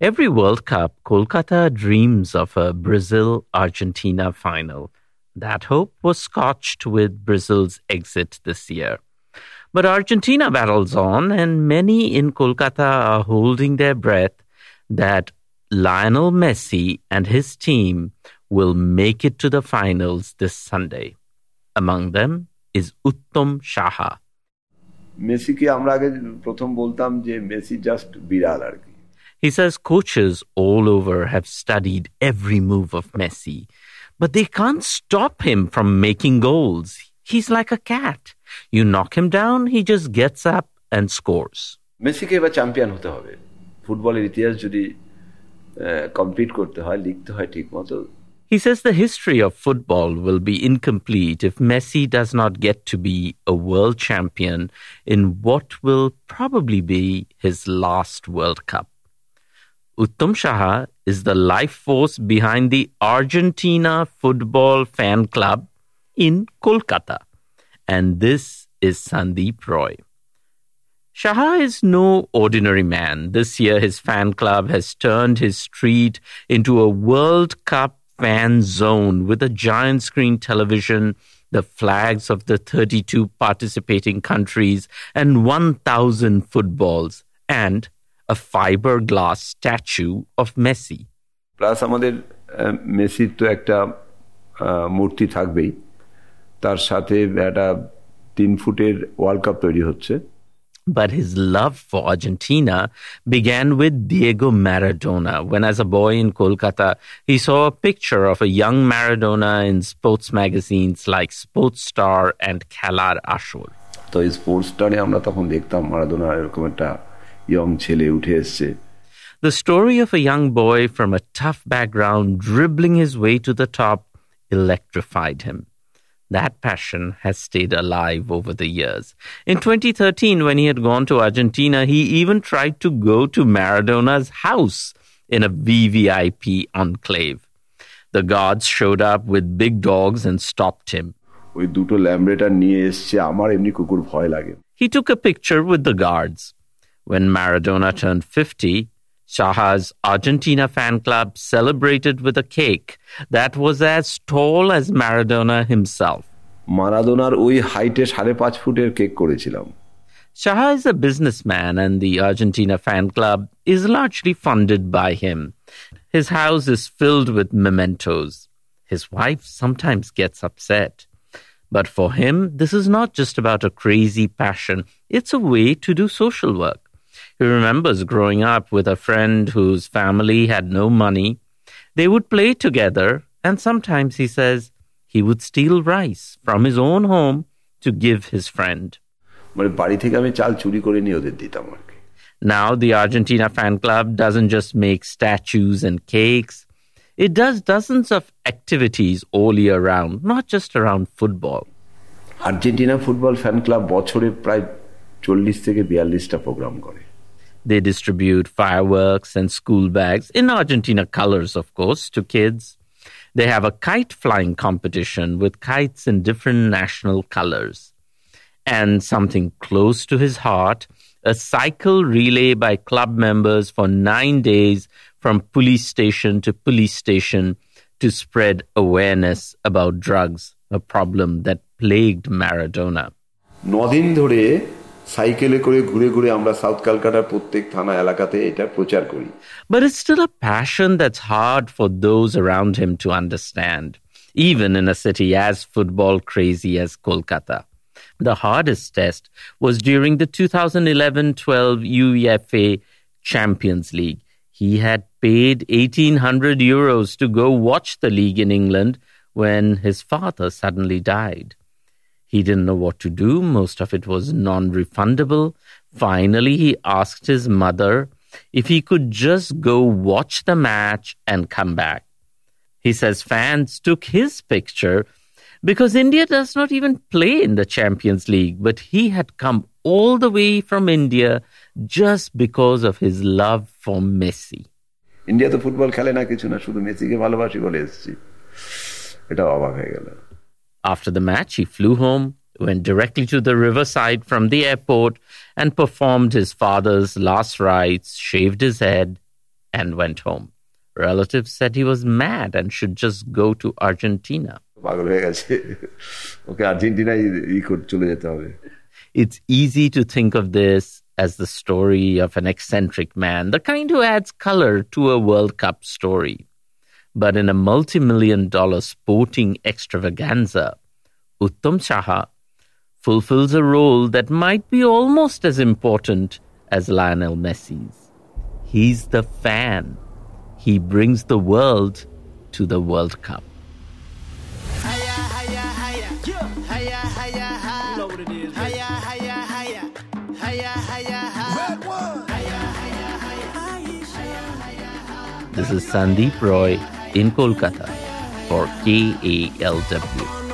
Every World Cup, Kolkata dreams of a Brazil Argentina final. That hope was scotched with Brazil's exit this year. But Argentina battles on, and many in Kolkata are holding their breath that Lionel Messi and his team will make it to the finals this Sunday. Among them is Uttom Saha. মেসিকে আমরা আগে প্রথম বলতাম যে Messi just বিড়াল আর কি He says coaches all over have studied every move of Messi, but they can't stop him from making goals. He's like a cat. You knock him down, he just gets up and scores. মেসিকে এবার champion হতে হবে ফুটবলের ইতিহাস যদি complete করতে হয় লিখতে হয় ঠিক মতো He says the history of football will be incomplete if Messi does not get to be a world champion in what will probably be his last World Cup. Uttam Shah is the life force behind the Argentina Football Fan Club in Kolkata. And this is Sandip Roy. Shah is no ordinary man. This year, his fan club has turned his street into a World Cup fan zone with a giant screen television, the flags of the 32 participating countries, and 1,000 footballs, and a fiberglass statue of Messi. Plus, আমাদের Messi তো একটা মূর্তি থাকবেই তার সাথে একটা তিন ফুটের ওয়ার্ল্ড কাপ তৈরি হচ্ছে But his love for Argentina began with Diego Maradona. When, as a boy in Kolkata, he saw a picture of a young Maradona in sports magazines like Sports Star and Khelar Ashor. So, in sports আমরা we দেখতাম Maradona. Young ছেলে উঠে এসছে The story of a young boy from a tough background dribbling his way to the top electrified him. That passion has stayed alive over the years. In 2013, when he had gone to Argentina, he even tried to go to Maradona's house in a VVIP enclave. The guards showed up with big dogs and stopped him. ওই দুটো ল্যাম্ব্রেটার নিয়ে এসছে আমার এমনি কুকুর ভয় লাগে He took a picture with the guards. When Maradona turned 50, Saha's Argentina fan club celebrated with a cake that was as tall as Maradona himself. মারাদোনার ওই হাইটে সাড়ে পাঁচ ফুটের কেক করেছিলাম Saha is a businessman and the Argentina fan club is largely funded by him. His house is filled with mementos. His wife sometimes gets upset. But for him, this is not just about a crazy passion, it's a way to do social work. He remembers growing up with a friend whose family had no money. They would play together, and sometimes he says he would steal rice from his own home to give his friend. Now, the Argentina fan club doesn't just make statues and cakes. It does dozens of activities all year round, not just around football. Argentina football fan club বছরে প্রায় চল্লিশ থেকে বিয়াল্লিশটা programme করে they distribute fireworks and school bags in Argentina colors, of course, to kids. They have a kite flying competition with kites in different national colors. And something close to his heart, a cycle relay by club members for nine days from police station to police station to spread awareness about drugs, a problem that plagued Maradona. নদিন ধরে সাইকেলে করে ঘুরে ঘুরে আমরা south ক্যালকাটার প্রত্যেক থানা এলাকাতে এটা প্রচার করি But it's still a passion that's hard for those around him to understand, even in a city as football crazy as Kolkata. The hardest test was during the 2011-12 UEFA Champions League. He had paid 1800 euros to go watch the league in England when his father suddenly died. He didn't know what to do. Most of it was non refundable. Finally, he asked his mother if he could just go watch the match and come back. He says fans took his picture because India does not even play in the Champions League, but he had come all the way from India just because of his love for Messi. India football খেলে না কিছু না শুধু মেসিকে ভালোবাসি বলে এসেছি এটা অবাক হয়ে গেল after the match, he flew home, went directly to the riverside from the airport, and performed his father's last rites, shaved his head, and went home. Relatives said he was mad and should just go to Argentina. It's easy to think of this as the story of an eccentric man, the kind who adds color to a World Cup story. But in a multi million dollar sporting extravaganza, Uttam Saha fulfills a role that might be almost as important as Lionel Messi's. He's the fan. He brings the world to the World Cup. This is Sandip Roy in Kolkata for KALW.